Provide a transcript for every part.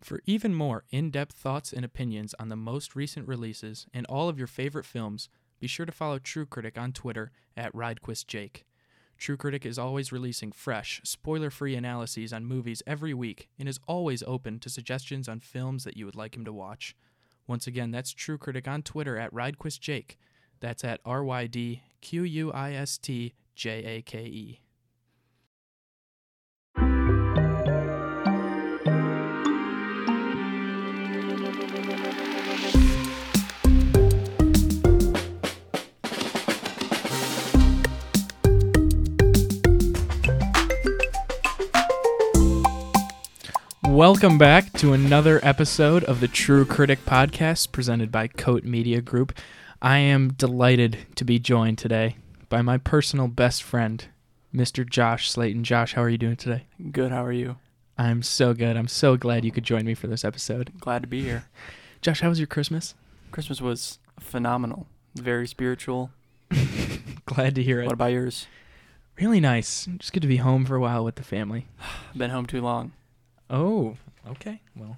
For even more in depth thoughts and opinions on the most recent releases and all of your favorite films, be sure to follow True Critic on Twitter at RydquistJake. True Critic is always releasing fresh, spoiler free analyses on movies every week and is always open to suggestions on films that you would like him to watch. Once again, that's True Critic on Twitter at RydquistJake. That's at R Y D Q U I S T J A K E. Welcome back to another episode of the True Critic podcast presented by Coat Media Group. I am delighted to be joined today by my personal best friend, Mr. Josh Slayton. Josh, how are you doing today? Good. How are you? I'm so good. I'm so glad you could join me for this episode. Glad to be here. Josh, how was your Christmas? Christmas was phenomenal. Very spiritual. glad to hear it. What about yours? Really nice. Just good to be home for a while with the family. Been home too long. Oh, okay. Well,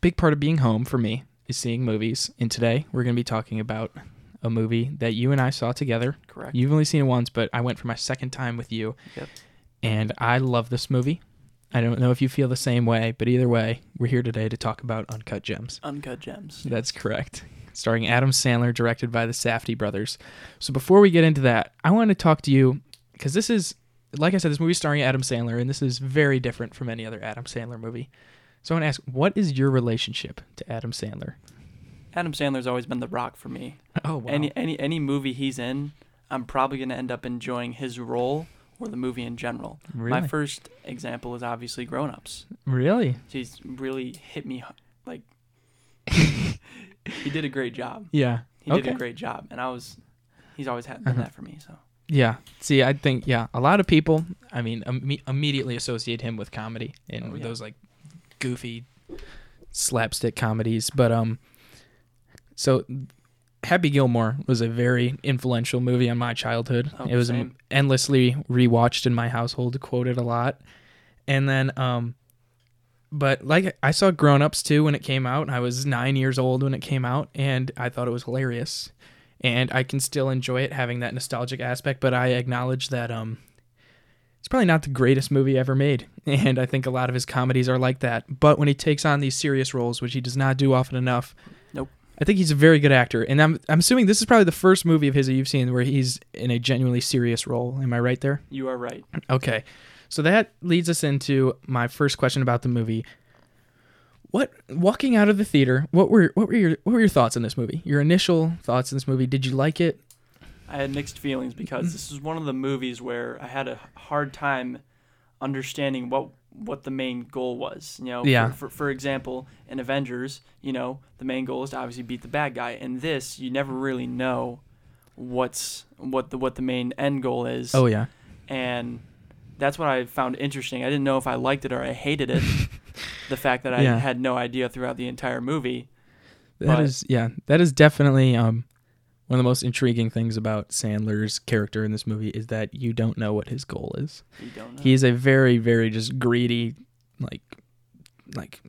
big part of being home for me is seeing movies. And today we're going to be talking about a movie that you and I saw together. Correct. You've only seen it once, but I went for my second time with you. Yep. And I love this movie. I don't know if you feel the same way, but either way, we're here today to talk about Uncut Gems. Uncut Gems. That's correct. Starring Adam Sandler, directed by the Safdie brothers. So before we get into that, I want to talk to you because this is like I said, this movie is starring Adam Sandler, and this is very different from any other Adam Sandler movie. So I want to ask, what is your relationship to Adam Sandler? Adam Sandler's always been the rock for me. Oh wow! Any any any movie he's in, I'm probably gonna end up enjoying his role or the movie in general. Really? My first example is obviously Grown Ups. Really? He's really hit me like. he did a great job. Yeah. He okay. did a great job, and I was. He's always had done Uh-huh. that for me. So Yeah. See, I think yeah, a lot of people, I mean, imme- immediately associate him with comedy and Oh, yeah. those like goofy slapstick comedies. But um, so Happy Gilmore was a very influential movie on my childhood. Oh, it was same. endlessly rewatched in my household, quoted a lot, and then um. But like I saw Grown Ups too when it came out. I was nine years old when it came out, and I thought it was hilarious and I can still enjoy it having that nostalgic aspect, but I acknowledge that um it's probably not the greatest movie ever made. And I think a lot of his comedies are like that. But when he takes on these serious roles, which he does not do often enough, Nope. I think he's a very good actor. And I'm I'm assuming this is probably the first movie of his that you've seen where he's in a genuinely serious role. Am I right there? you are right. Okay. So that leads us into my first question about the movie. What walking out of the theater, what were what were your what were your thoughts on this movie? Your initial thoughts on this movie? Did you like it? I had mixed feelings because this is one of the movies where I had a hard time understanding what what the main goal was. You know, Yeah. For, for, for example, in Avengers, you know, the main goal is to obviously beat the bad guy. In this, you never really know what's what the what the main end goal is. Oh yeah. and that's what I found interesting. I didn't know if I liked it or I hated it. the fact that I Yeah. had no idea throughout the entire movie. That is yeah, that is definitely um one of the most intriguing things about Sandler's character in this movie is that you don't know what his goal is. You don't know. He is a very very just greedy like like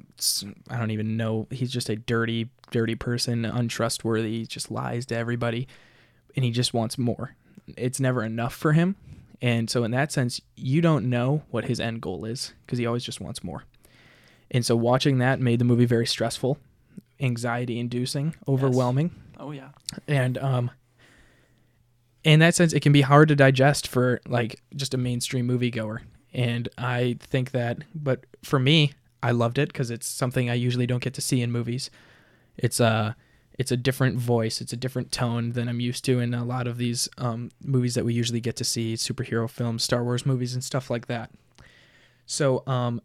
I don't even know. He's just a dirty dirty person, untrustworthy, just lies to everybody and he just wants more. It's never enough for him. And so in that sense, you don't know what his end goal is because he always just wants more. And so watching that made the movie very stressful, anxiety inducing, overwhelming. Oh yeah. and um in that sense it can be hard to digest for like just a mainstream moviegoer. And i think that but for me i loved it because it's something i usually don't get to see in movies. It's a it's a different voice it's a different tone than i'm used to in a lot of these um, movies that we usually get to see superhero films star wars movies and stuff like that. So um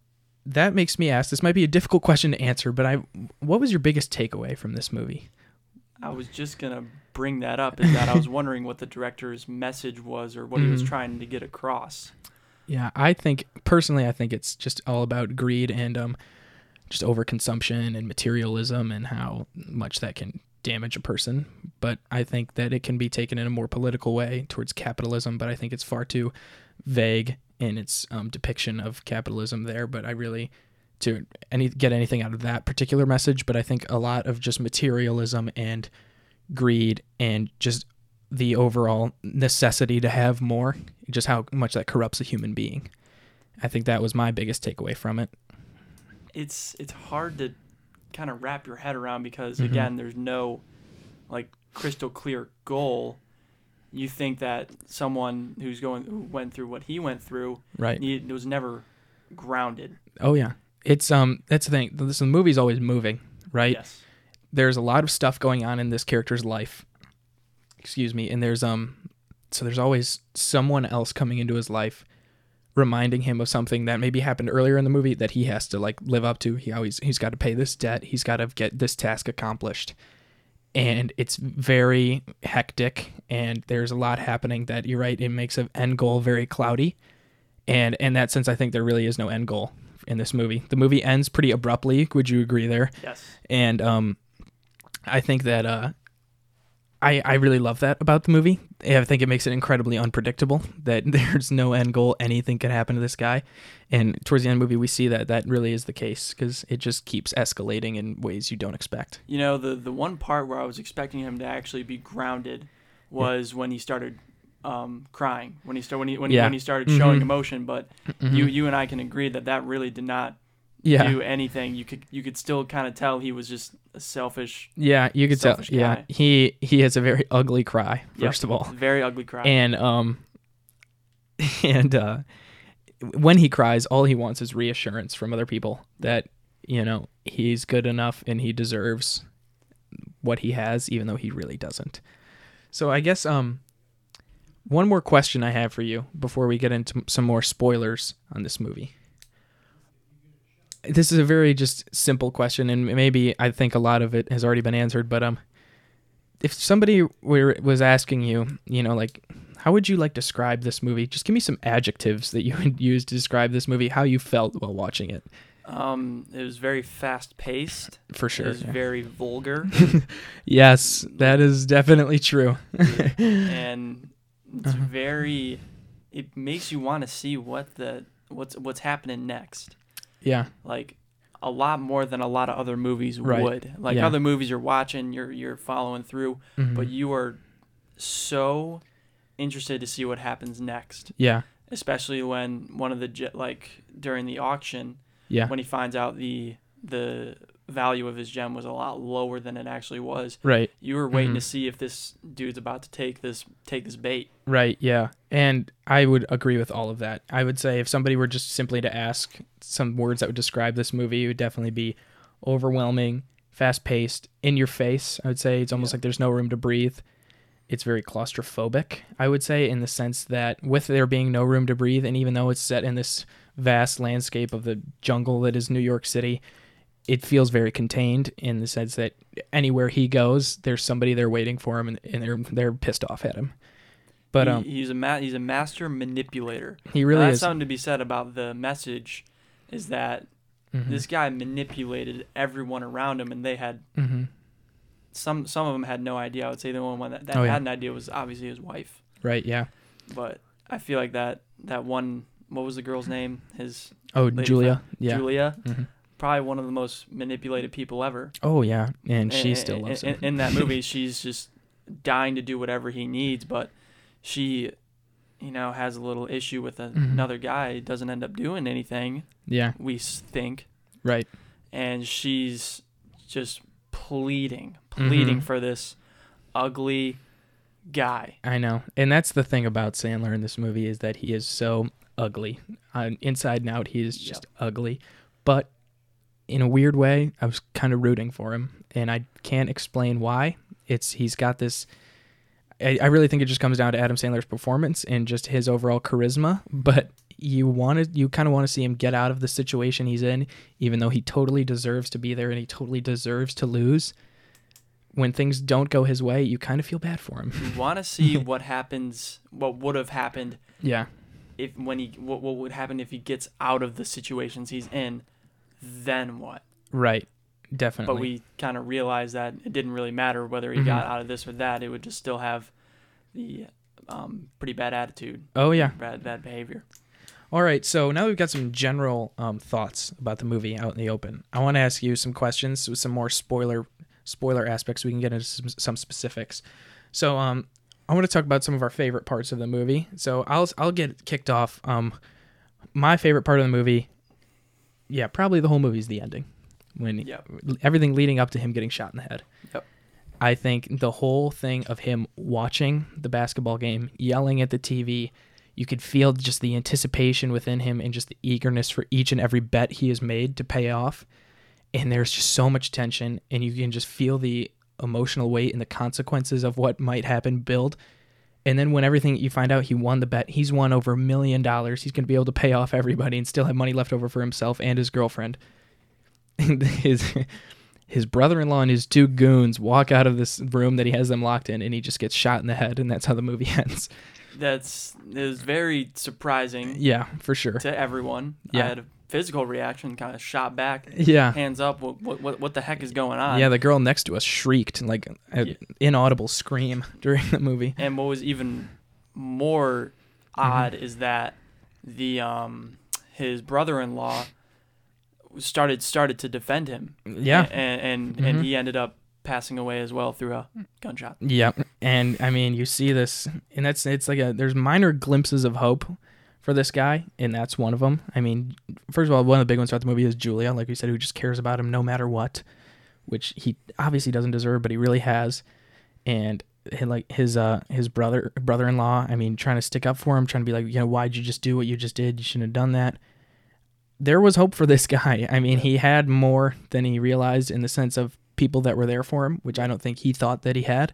that makes me ask this might be a difficult question to answer but i what was your biggest takeaway from this movie I was just gonna bring that up. Is that I was wondering what the director's message was or what he was Mhm. trying to get across. Yeah, I think personally, I think it's just all about greed and um, just overconsumption and materialism and how much that can damage a person. But I think that it can be taken in a more political way towards capitalism. But I think it's far too vague in its um, depiction of capitalism there. But I really to any get anything out of that particular message, but I think a lot of just materialism and greed and just the overall necessity to have more, just how much that corrupts a human being. I think that was my biggest takeaway from it. It's it's hard to kind of wrap your head around because Mhm. again, there's no like crystal clear goal. You think that someone who's going who went through what he went through Right. he was never grounded. Oh yeah. It's um that's the thing. This the movie's always moving, right? Yes. There's a lot of stuff going on in this character's life. Excuse me. And there's um so there's always someone else coming into his life reminding him of something that maybe happened earlier in the movie that he has to like live up to. He always he's got to pay this debt. He's got to get this task accomplished. And it's very hectic and there's a lot happening that you're right, it makes an end goal very cloudy. And in that sense I think there really is no end goal in this movie. The movie ends pretty abruptly, would you agree there? Yes. and um, I think that uh, I I really love that about the movie. I think it makes it incredibly unpredictable. That there's no end goal. Anything can happen to this guy, and towards the end of the movie, we see that that really is the case because it just keeps escalating in ways you don't expect. You know, the the one part where I was expecting him to actually be grounded was when he started um, crying. When he started when he when, Yeah. when he started showing Mhm. emotion, but Mhm. you you and I can agree that that really did not yeah, do anything. You could you could still kind of tell he was just a selfish, yeah, you could tell. selfish Yeah, he he has a very ugly cry. Yep. First of all, very ugly cry. and um and uh when he cries all he wants is reassurance from other people that you know he's good enough and he deserves what he has even though he really doesn't so i guess um one more question i have for you before we get into some more spoilers on this movie this is a very just simple question and maybe i think a lot of it has already been answered but um if somebody were was asking you you know like how would you like describe this movie? Just give me some adjectives that you would use to describe this movie, how you felt while watching it. um, it was very fast paced. For It sure. was yeah. very vulgar, Yes, that is definitely true. and it's Uh-huh. very. It makes you want to see what the what's what's happening next. Yeah. like a lot more than a lot of other movies Right. would. Like Yeah. other movies you're watching, you're you're following through, Mhm. but you are so interested to see what happens next. yeah. Especially when one of the like during the auction Yeah. when he finds out the the value of his gem was a lot lower than it actually was. Right. You were waiting Mhm. to see if this dude's about to take this take this bait. Right. Yeah. And I would agree with all of that. I would say if somebody were just simply to ask some words that would describe this movie, it would definitely be overwhelming, fast paced, in your face. I would say it's almost Yeah. like there's no room to breathe. It's very claustrophobic, I would say, in the sense that with there being no room to breathe, and even though it's set in this vast landscape of the jungle that is New York City, it feels very contained in the sense that anywhere he goes, there's somebody there waiting for him, and, and they're they're pissed off at him. But He- um, he's a ma- he's a master manipulator. he really That's is. something to be said about the message is that Mhm. this guy manipulated everyone around him and they had Mhm. some some of them had no idea i would say the only one that, that Oh, yeah. had an idea was obviously his wife Right. Yeah. but i feel like that that one what was the girl's name his Oh, Julia. Yeah. julia Mhm. probably one of the most manipulated people ever Oh yeah, and she In- still in- loves in, him. in that movie she's just dying to do whatever he needs but she you know has a little issue with a, Mhm. another guy doesn't end up doing anything yeah. we think Right. and she's just pleading, pleading Mhm. for this ugly guy. I know, and that's the thing about Sandler in this movie is that he is so ugly. Uh, inside and out, he is just ugly. But in a weird way, I was kind of rooting for him, and I can't explain why. It's he's got this. I, I really think it just comes down to Adam Sandler's performance and just his overall charisma. But you wanted, you kind of want to see him get out of the situation he's in, even though he totally deserves to be there and he totally deserves to lose. When things don't go his way, you kind of feel bad for him. You want to see what happens, what would have happened Yeah. if when he, what, what would happen if he gets out of the situations he's in. Then what? Right. Definitely. But we kind of realized that it didn't really matter whether he Mhm. got out of this or that. It would just still have the um, pretty bad attitude, oh yeah. bad bad behavior. All right, so now we've got some general um, thoughts about the movie out in the open. I want to ask you some questions with some more spoiler spoiler aspects. So we can get into some, some specifics. So, um, I want to talk about some of our favorite parts of the movie. So I'll I'll get kicked off. Um, my favorite part of the movie, yeah, probably the whole movie is the ending, when Yep. everything leading up to him getting shot in the head. Yep. I think the whole thing of him watching the basketball game, yelling at the TV, you could feel just the anticipation within him and just the eagerness for each and every bet he has made to pay off. And there's just so much tension, and you can just feel the emotional weight and the consequences of what might happen build. And then when everything you find out he won the bet, he's won over a million dollars. He's going to be able to pay off everybody and still have money left over for himself and his girlfriend. His his brother-in-law and his two goons walk out of this room that he has them locked in and he just gets shot in the head and that's how the movie ends. That's is very surprising Yeah, for sure. to everyone. Yeah. I had a physical reaction, kind of shot back, Yeah. hands up. What what what, the heck is going on? Yeah, the girl next to us shrieked like an Yeah. inaudible scream during the movie. And what was even more Mm-hmm. odd is that the um his brother-in-law started started to defend him. Yeah. And and, Mhm. and he ended up passing away as well through a gunshot. Yeah, and I mean, you see this, and that's it's like a there's minor glimpses of hope for this guy, and that's one of them. I mean, first of all, one of the big ones throughout the movie is Julia, like we said, who just cares about him no matter what, which he obviously doesn't deserve, but he really has, and like his uh his brother brother-in-law, I mean, trying to stick up for him, trying to be like, you know, why'd you just do what you just did? You shouldn't have done that. There was hope for this guy. I mean, he had more than he realized in the sense of people that were there for him, which I don't think he thought that he had.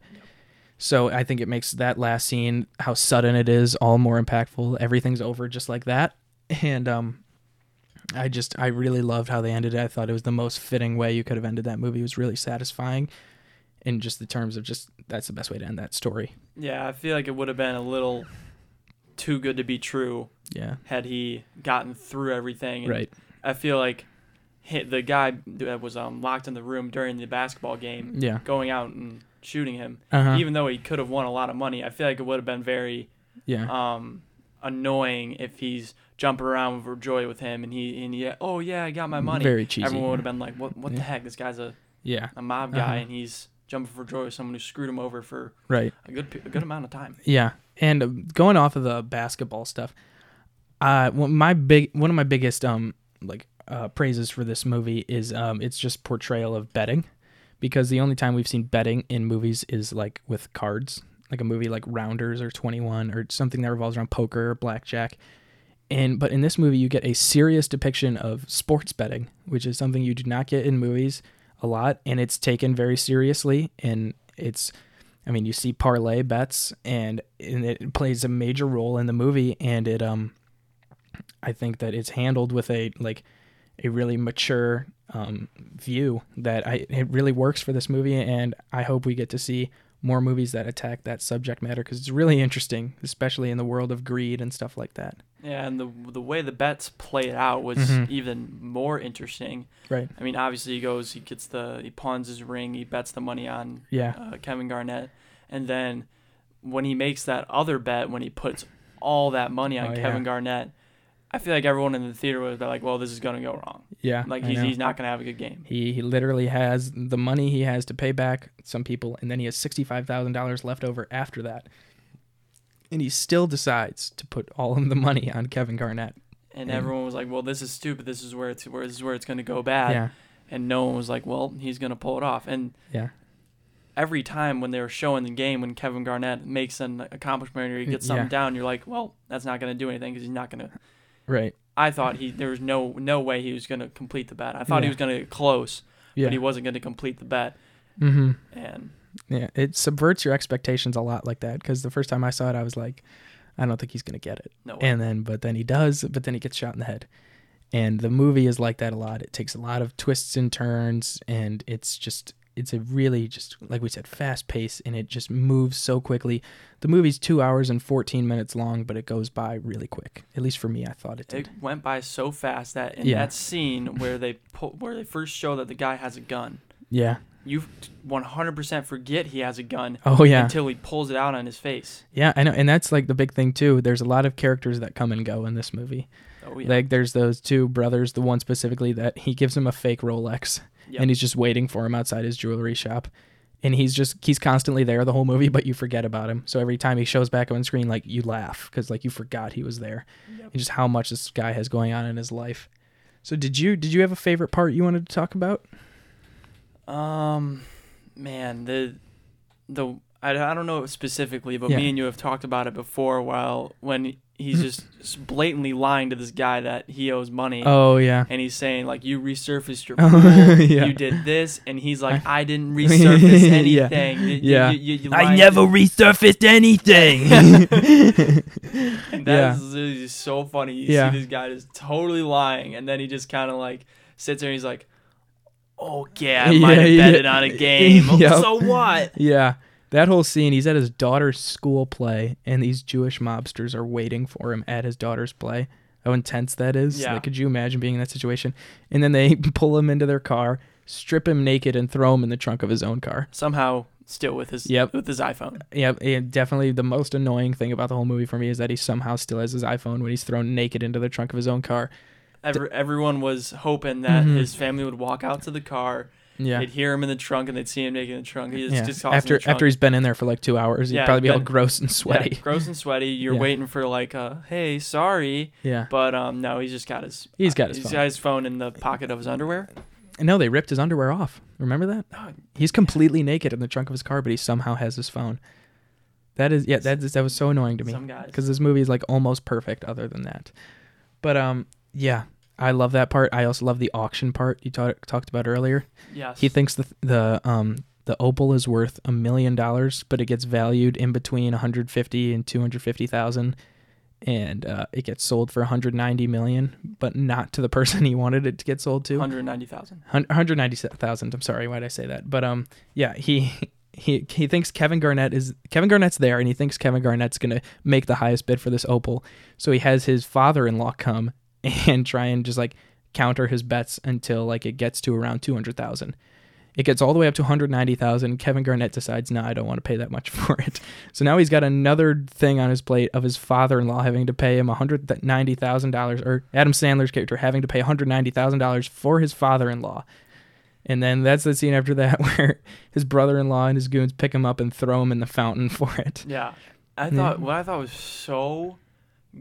So I think it makes that last scene, how sudden it is, all more impactful. Everything's over just like that. And um I just I really loved how they ended it. I thought it was the most fitting way you could have ended that movie. It was really satisfying in just the terms of just that's the best way to end that story. Yeah, I feel like it would have been a little too good to be true Yeah. had he gotten through everything. And Right. I feel like hit the guy that was um, locked in the room during the basketball game, Yeah. going out and shooting him, Uh-huh. even though he could have won a lot of money. I feel like it would have been very yeah. um, annoying if he's jumping around for joy with him and he and he oh yeah I got my money. Very cheesy. Everyone would have been like what what the heck this guy's a, Yeah. a mob guy Uh-huh. and he's jumping for joy with someone who screwed him over for Right. a good a good amount of time. Yeah, and uh, going off of the basketball stuff, uh, one- my big one of my biggest um like uh, praises for this movie is um its just portrayal of betting, because the only time we've seen betting in movies is like with cards, like a movie like Rounders or Twenty One or something that revolves around poker or blackjack. And but in this movie you get a serious depiction of sports betting, which is something you do not get in movies a lot, and it's taken very seriously and it's I mean, you see parlay bets, and, and it plays a major role in the movie. And it, um, I think that it's handled with a like a really mature um, view that I it really works for this movie. And I hope we get to see more movies that attack that subject matter because it's really interesting, especially in the world of greed and stuff like that. Yeah, and the the way the bets played out was Mhm. even more interesting. Right. I mean, obviously he goes, he gets the, he pawns his ring, he bets the money on Yeah. uh, Kevin Garnett, and then when he makes that other bet, when he puts all that money on Oh, Kevin yeah. Garnett, I feel like everyone in the theater was like, "Well, this is gonna go wrong. Yeah. Like he's he's not gonna have a good game." He, he literally has the money he has to pay back some people, and then he has $65,000 left over after that. And he still decides to put all of the money on Kevin Garnett. And And- everyone was like, "Well, this is stupid. This is where it's where this is where it's gonna go bad." yeah. And no one was like, "Well, he's gonna pull it off." And Yeah. every time when they were showing the game, when Kevin Garnett makes an accomplishment or he gets something Yeah. down, you're like, "Well, that's not gonna do anything because he's not gonna." Right. I thought he there was no no way he was gonna complete the bet. I thought he was gonna get close, Yeah. but he wasn't gonna complete the bet. mm-hmm. And Yeah. It subverts your expectations a lot like that because the first time I saw it, I was like, I don't think he's going to get it. no way. And then, but then he does, but then he gets shot in the head. And the movie is like that a lot. It takes a lot of twists and turns, and it's just, it's a really just, like we said, fast pace, and it just moves so quickly. The movie's two hours and 14 minutes long, but it goes by really quick. At least for me, I thought it did. it went by so fast that in Yeah. that scene where they pu- where they first show that the guy has a gun, Yeah. you 100% forget he has a gun Oh yeah. until he pulls it out on his face. Yeah, I know, and that's like the big thing too. There's a lot of characters that come and go in this movie. Oh yeah. Like there's those two brothers, the one specifically that he gives him a fake Rolex Yep. and he's just waiting for him outside his jewelry shop. And he's just he's constantly there the whole movie, but you forget about him. So every time he shows back on screen, like you laugh because like you forgot he was there, Yep. and just how much this guy has going on in his life. So did you did you have a favorite part you wanted to talk about? Um, man, the the I, I don't know specifically, but Yeah. me and you have talked about it before. While when he's just s- blatantly lying to this guy that he owes money, Oh yeah, and he's saying like you resurfaced your Oh, pool, yeah. you did this, and he's like I didn't resurface Yeah. anything. You- you- Yeah. you- you- you lied to- resurfaced anything. And Yeah. that's just so funny. You Yeah. see this guy just totally lying, and then he just kind of like sits there and he's like, oh, "Okay, I Yeah, might have yeah. betted on a game. Yep. So what?" Yeah. That whole scene, he's at his daughter's school play, and these Jewish mobsters are waiting for him at his daughter's play. How intense that is. Yeah. Like, could you imagine being in that situation? And then they pull him into their car, strip him naked, and throw him in the trunk of his own car. Somehow, still with his Yep. with his iPhone. Yeah, and definitely the most annoying thing about the whole movie for me is that he somehow still has his iPhone when he's thrown naked into the trunk of his own car. Every, everyone was hoping that Mhm. his family would walk out to the car, Yeah. they'd hear him in the trunk, and they'd see him naked in the trunk. He just, yeah. just after after he's been in there for like two hours, he'd Yeah, probably be all gross and Yeah, sweaty. gross and sweaty. You're Yeah. waiting for like a hey, sorry, Yeah. but um, no, he's just got his He's got his he's phone. got his phone in the pocket of his underwear. And no, they ripped his underwear off. Remember that? Oh, He's completely naked in the trunk of his car, but he somehow has his phone. That is, yeah, that is, that was so annoying to me Some guys. because this movie is like almost perfect. Other than that, but um, yeah, I love that part. I also love the auction part you ta- talked about earlier. Yes. He thinks the the um the opal is worth a million dollars, but it gets valued in between 150 and 250 thousand, and uh, it gets sold for 190 million, but not to the person he wanted it to get sold to. 190,000. 190,000. I'm sorry, why did I say that? But um, yeah, he he he thinks Kevin Garnett is Kevin Garnett's there, and he thinks Kevin Garnett's gonna make the highest bid for this opal. So he has his father-in-law come and try and just like counter his bets until like it gets to around 200,000. It gets all the way up to 190,000. Kevin Garnett decides, "No, I don't want to pay that much for it." So now he's got another thing on his plate of his father-in-law having to pay him $190,000 or Adam Sandler's character having to pay $190,000 for his father-in-law. And then that's the scene after that where his brother-in-law and his goons pick him up and throw him in the fountain for it. Yeah. I thought what I thought was so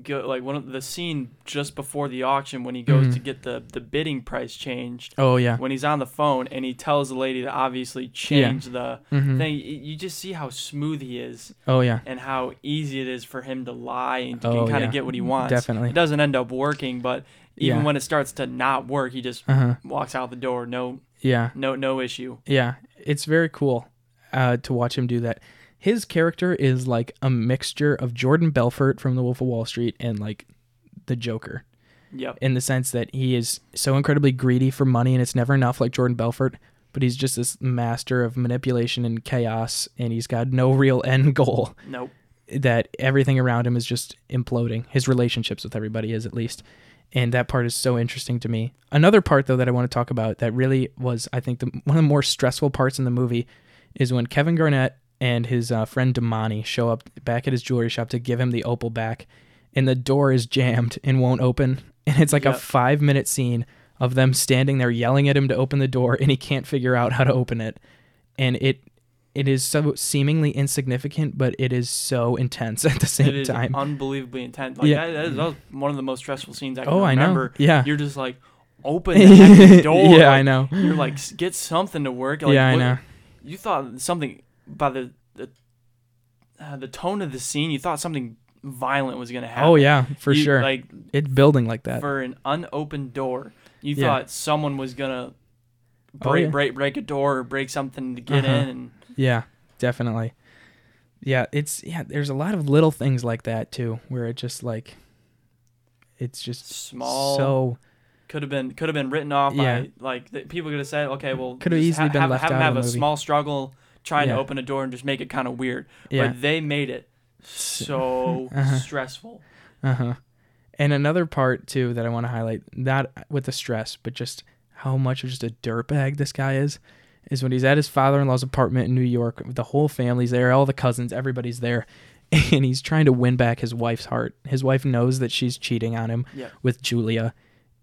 good like one of the scene just before the auction when he goes Mhm. to get the the bidding price changed Oh yeah. when he's on the phone and he tells the lady to obviously change the Mhm. thing you just see how smooth he is Oh yeah. and how easy it is for him to lie and, Oh, kind yeah. of get what he wants Definitely. it doesn't end up working but even Yeah. when it starts to not work he just Uh-huh. walks out the door no Yeah. no no issue Yeah. It's very cool uh, to watch him do that. His character is like a mixture of Jordan Belfort from The Wolf of Wall Street and like the Joker. yep in the sense that he is so incredibly greedy for money and it's never enough like Jordan Belfort, but he's just this master of manipulation and chaos and he's got no real end goal nope that everything around him is just imploding. His relationships with everybody is at least. And that part is so interesting to me. Another part though that I want to talk about that really was I think the, one of the more stressful parts in the movie is when Kevin Garnett and his uh, friend Demany show up back at his jewelry shop to give him the opal back and the door is jammed and won't open. And it's like a 5 minute scene of them standing there yelling at him to open the door and he can't figure out how to open it. And it it is so seemingly insignificant but it is so intense at the same is time. unbelievably intense. Like Yeah. that, that, is, that was one of the most stressful scenes i can oh i know. yeah. You're just like open the door. yeah i know. You're like get something to work. Like, yeah i know. You thought something by the the, uh, the tone of the scene. You thought something violent was gonna happen. oh yeah for You- sure Like it building like that for an unopened door, you Yeah. thought someone was gonna Oh, break yeah. break break a door or break something to get Uh-huh. in. And Yeah, definitely. Yeah, it's yeah, there's a lot of little things like that too where it just like it's just small so could have been could have been written off Yeah. by like the, people could have said, okay, well, Could have easily been have, left have out of have a movie. small struggle trying Yeah. to open a door and just make it kind of weird. yeah. But they made it so Uh-huh. stressful. Uh-huh. And another part too that I want to highlight, not with the stress, but just how much of just a dirtbag this guy is. is when he's at his father-in-law's apartment in New York. The whole family's there, all the cousins, everybody's there, and he's trying to win back his wife's heart. His wife knows that she's cheating on him Yeah. with Julia,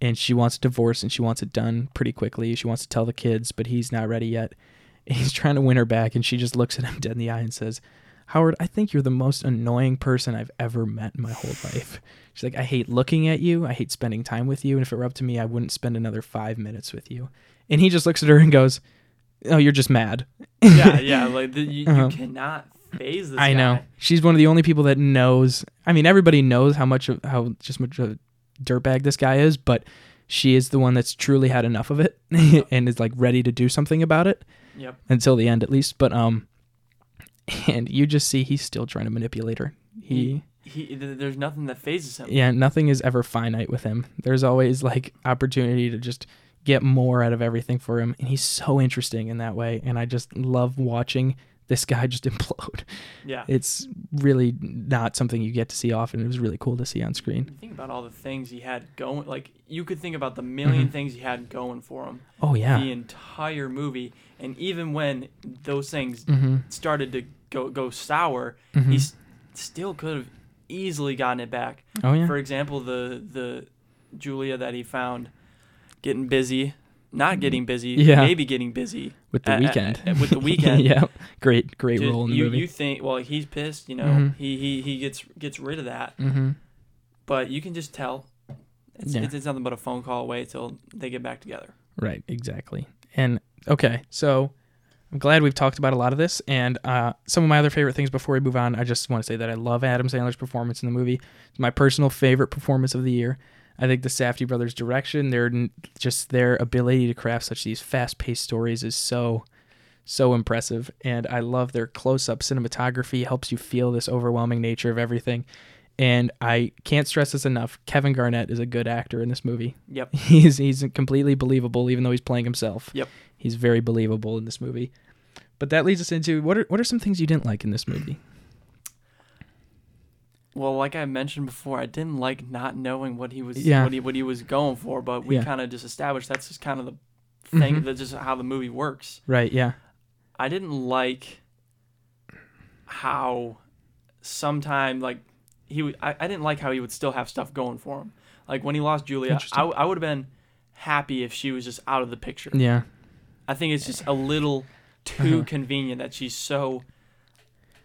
and she wants a divorce and she wants it done pretty quickly. She wants to tell the kids, but he's not ready yet. He's trying to win her back, and she just looks at him dead in the eye and says, Howard, I think you're the most annoying person I've ever met in my whole life. She's like, I hate looking at you. I hate spending time with you. And if it were up to me, I wouldn't spend another five minutes with you. And he just looks at her and goes, Oh, you're just mad. Yeah, yeah. Like the, you, Uh-huh. you cannot phase this. I know. She's one of the only people that knows. I mean, everybody knows how much of how just much of a dirtbag this guy is, but she is the one that's truly had enough of it and is like ready to do something about it Yep. until the end at least. But um, and you just see he's still trying to manipulate her. He He, th- there's nothing that phases him. yeah, nothing is ever finite with him. There's always like opportunity to just get more out of everything for him, and he's so interesting in that way. And I just love watching this guy just implode. Yeah. It's really not something you get to see often. It was really cool to see on screen. Think about all the things he had going. Like you could think about the 1000000 Mhm. things he had going for him Oh yeah. the entire movie, and even when those things Mm-hmm. started to go go sour, Mhm. he s- still could have easily gotten it back. Oh yeah. For example, the the Julia that he found getting busy, not getting busy. Yeah. maybe getting busy with the at- at- Weeknd. at- with the Weeknd. yeah. Great, great Ju- role in the you, movie. you think well he's pissed, you know, Mhm. he, he he gets gets rid of that, mm-hmm. but you can just tell. It's, Yeah. it's, it's nothing but a phone call away till they get back together. Right, exactly. And okay, so I'm glad we've talked about a lot of this. And uh, some of my other favorite things before we move on, I just want to say that I love Adam Sandler's performance in the movie. It's my personal favorite performance of the year. I think the Safdie brothers' direction, their just their ability to craft such these fast-paced stories is so so impressive and I love their close-up cinematography helps you feel this overwhelming nature of everything. And I can't stress this enough. Kevin Garnett is a good actor in this movie. Yep. He's he's completely believable, even though he's playing himself. Yep. He's very believable in this movie. But that leads us into what are what are some things you didn't like in this movie? Well, like I mentioned before, I didn't like not knowing what he was Yeah. what he what he was going for, but we Yeah. kind of just established that's just kind of the thing Mhm. that's just how the movie works. Right. Yeah. I didn't like how sometime like he would I, I didn't like how he would still have stuff going for him. Like when he lost Julia, w- I would have been happy if she was just out of the picture. Yeah. I think it's just a little too Uh-huh. convenient that she's so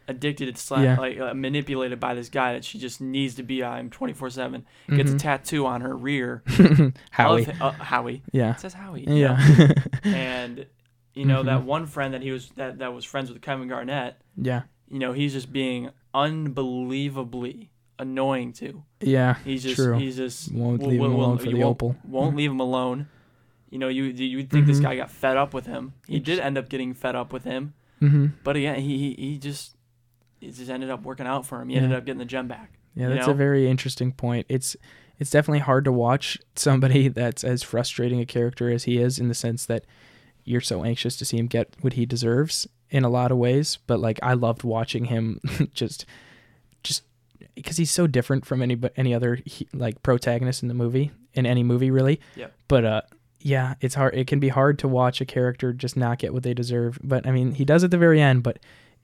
addicted to sla- Yeah. like uh, manipulated by this guy that she just needs to be on him 24/7. Gets a Mhm. tattoo on her rear. Howie. Uh, Howie. Yeah. It says Howie. know? Yeah. And you know that Mhm. one friend that he was that that was friends with Kevin Garnett. yeah. You know he's just being unbelievably annoying too. Yeah. He's just True. he's just Won't will- leave him alone will- for you the won't- opal. Won't leave him alone. You know you you think this Mhm. guy got fed up with him. He did end up getting fed up with him. Mm-hmm. But again, he he, he just it just ended up working out for him. He Yeah. ended up getting the gem back. Yeah, that's know? a very interesting point. It's it's definitely hard to watch somebody that's as frustrating a character as he is in the sense that you're so anxious to see him get what he deserves in a lot of ways, but like I loved watching him just just because he's so different from any but any other like protagonist in the movie in any movie really. Yep. But uh yeah, it's hard it can be hard to watch a character just not get what they deserve. But I mean, he does at the very end, but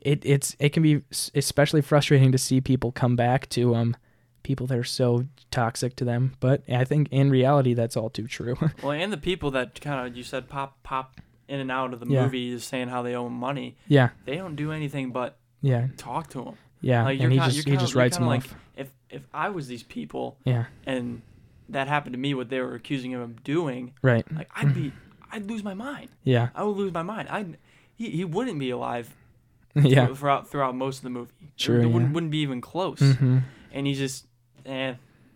it it's it can be especially frustrating to see people come back to um people that are so toxic to them. But I think in reality that's all too true. Well, and the people that kind of you said pop pop in and out of the Yeah. movie is saying how they owe money. yeah, They don't do anything but yeah, talk to him. yeah. Like, you're and he kinda- just he kinda- just writes them kinda off. If if I was these people Yeah, and that happened to me, what they were accusing him of doing, right. like I'd be, I'd lose my mind. Yeah, I would lose my mind. I, he, he wouldn't be alive yeah. thro- throughout throughout most of the movie. It- True, it, wouldn't yeah. wouldn't be even close. hmm And he's just, eh,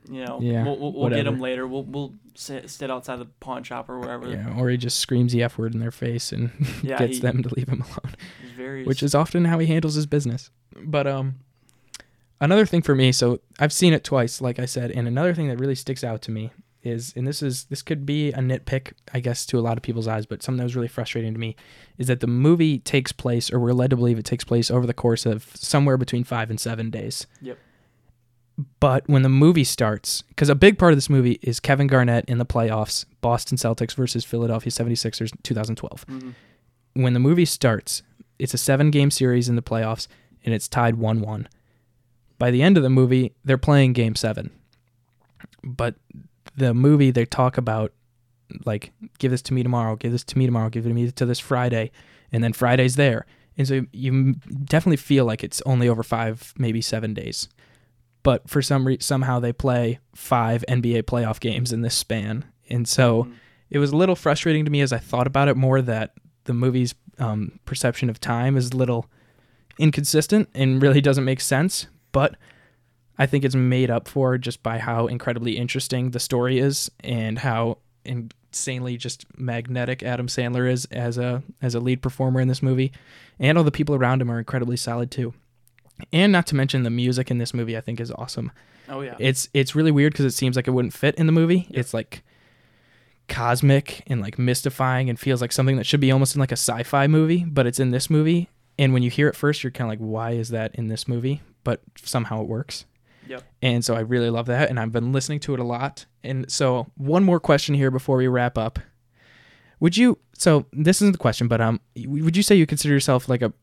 you know, Yeah, we'll, we'll, we'll get him later. We'll we'll sit, sit outside the pawn shop or wherever. Yeah, or he just screams the f word in their face and Yeah, gets he- them to leave him alone. Very which is often how he handles his business. But um another thing for me, so I've seen it twice, like I said, and another thing that really sticks out to me is and this is this could be a nitpick, I guess, to a lot of people's eyes, but something that was really frustrating to me is that the movie takes place or we're led to believe it takes place over the course of somewhere between five and seven days. Yep. But when the movie starts, because a big part of this movie is Kevin Garnett in the playoffs, Boston Celtics versus Philadelphia 76ers 2012 Mhm. when the movie starts, it's a seven game series in the playoffs and it's tied 1 1. By the end of the movie, they're playing game seven. But the movie, they talk about, like, give this to me tomorrow, give this to me tomorrow, give it to me to this Friday. And then Friday's there. And so you definitely feel like it's only over five, maybe seven days. But for some reason, somehow they play five NBA playoff games in this span. And so Mhm. it was a little frustrating to me as I thought about it more that the movie's um, perception of time is a little inconsistent and really doesn't make sense. But I think it's made up for just by how incredibly interesting the story is and how insanely just magnetic Adam Sandler is as a as a lead performer in this movie, and all the people around him are incredibly solid too. And not to mention the music in this movie, I think is awesome. Oh yeah. It's it's really weird because it seems like it wouldn't fit in the movie. Yep. It's like cosmic and like mystifying and feels like something that should be almost in like a sci-fi movie, but it's in this movie. And when you hear it first, you're kind of like, why is that in this movie? But somehow it works. Yep. And so I really love that, and I've been listening to it a lot. And so one more question here before we wrap up. Would you? So this isn't the question, but um, would you say you consider yourself like a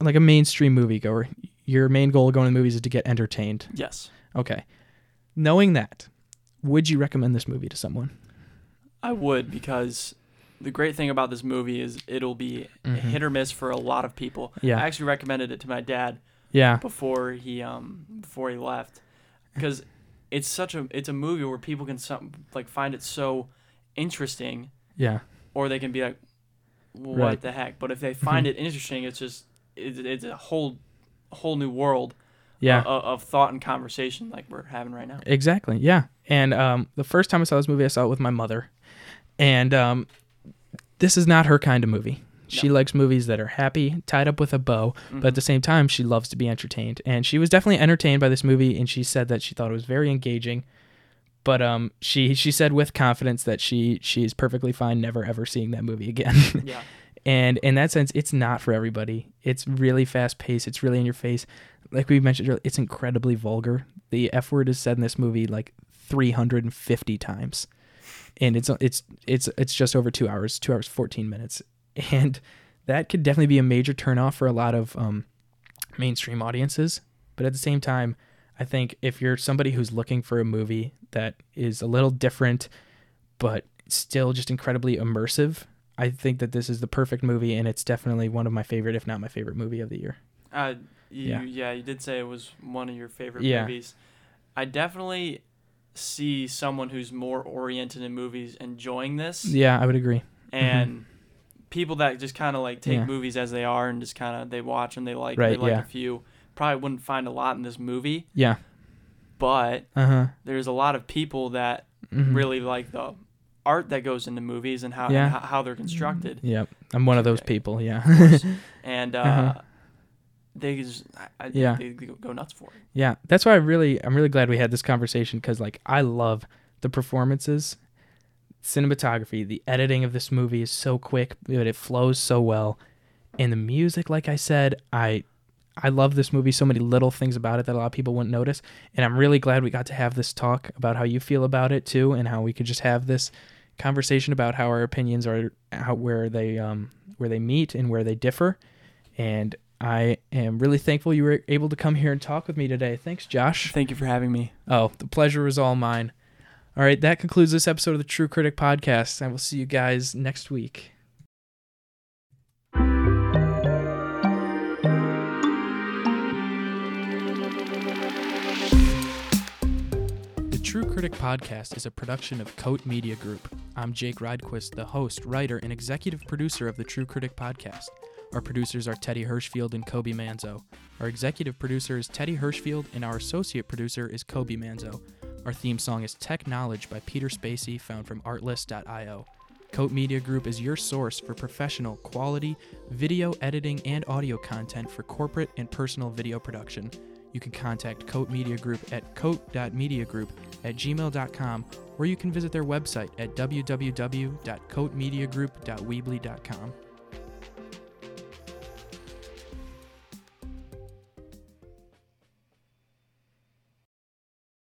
like a mainstream moviegoer? Your main goal of going to movies is to get entertained. yes. Okay. Knowing that, would you recommend this movie to someone? I would because the great thing about this movie is it'll be Mhm. hit or miss for a lot of people. Yeah. I actually recommended it to my dad Yeah. before he um before he left because it's such a it's a movie where people can some like find it so interesting Yeah. or they can be like what Right. the heck but if they find Mhm. it interesting it's just it's, it's a whole whole new world Yeah. of, of thought and conversation like we're having right now Exactly. Yeah. And um, the first time I saw this movie, I saw it with my mother, and um, this is not her kind of movie. She likes movies that are happy, tied up with a bow, but at Mhm. the same time, she loves to be entertained. And she was definitely entertained by this movie, and she said that she thought it was very engaging. But um, she she said with confidence that she she's perfectly fine never ever seeing that movie again. yeah And in that sense, it's not for everybody. It's really fast paced. It's really in your face. Like we mentioned earlier, it's incredibly vulgar. The F word is said in this movie like 350 times. And it's it's it's it's just over two hours, two hours fourteen minutes, and that could definitely be a major turnoff for a lot of um, mainstream audiences. But at the same time, I think if you're somebody who's looking for a movie that is a little different, but still just incredibly immersive, I think that this is the perfect movie, and it's definitely one of my favorite, if not my favorite movie of the year. Uh, you, Yeah. yeah. you did say it was one of your favorite Yeah. movies. I definitely see someone who's more oriented in movies enjoying this, Yeah, I would agree. and people that just kind of like take Yeah. movies as they are and just kind of they watch and they like they like yeah. a few. Probably wouldn't find a lot in this movie, Yeah. but Uh huh. there's a lot of people that Mhm. really like the art that goes into movies and how Yeah. and how, how they're constructed. Yep. I'm one of those Okay. people. Yeah. and uh, Uh-huh. they just I, Yeah. they go- go nuts for it. Yeah, that's why I really, I'm really glad we had this conversation because, like, I love the performances, cinematography, the editing of this movie is so quick, but it flows so well, and the music, like I said, I, I love this movie. So many little things about it that a lot of people wouldn't notice, and I'm really glad we got to have this talk about how you feel about it too, and how we could just have this conversation about how our opinions are, how where they, um, where they meet and where they differ, and I am really thankful you were able to come here and talk with me today. Thanks, Josh. Thank you for having me. Oh, the pleasure was all mine. All right, that concludes this episode of the True Critic Podcast. I will see you guys next week. The True Critic Podcast is a production of Coat Media Group. I'm Jake Rydquist, the host, writer, and executive producer of the True Critic Podcast. Our producers are Teddy Hirschfield and Kobe Manzo. Our executive producer is Teddy Hirschfield, and our associate producer is Kobe Manzo. Our theme song is Tech Knowledge by Peter Spacey, found from artlist.io. Coat Media Group is your source for professional, quality video editing and audio content for corporate and personal video production. You can contact Coat Media Group at coat.mediagroup at gmail.com or you can visit their website at www.coatmediagroup.weebly.com.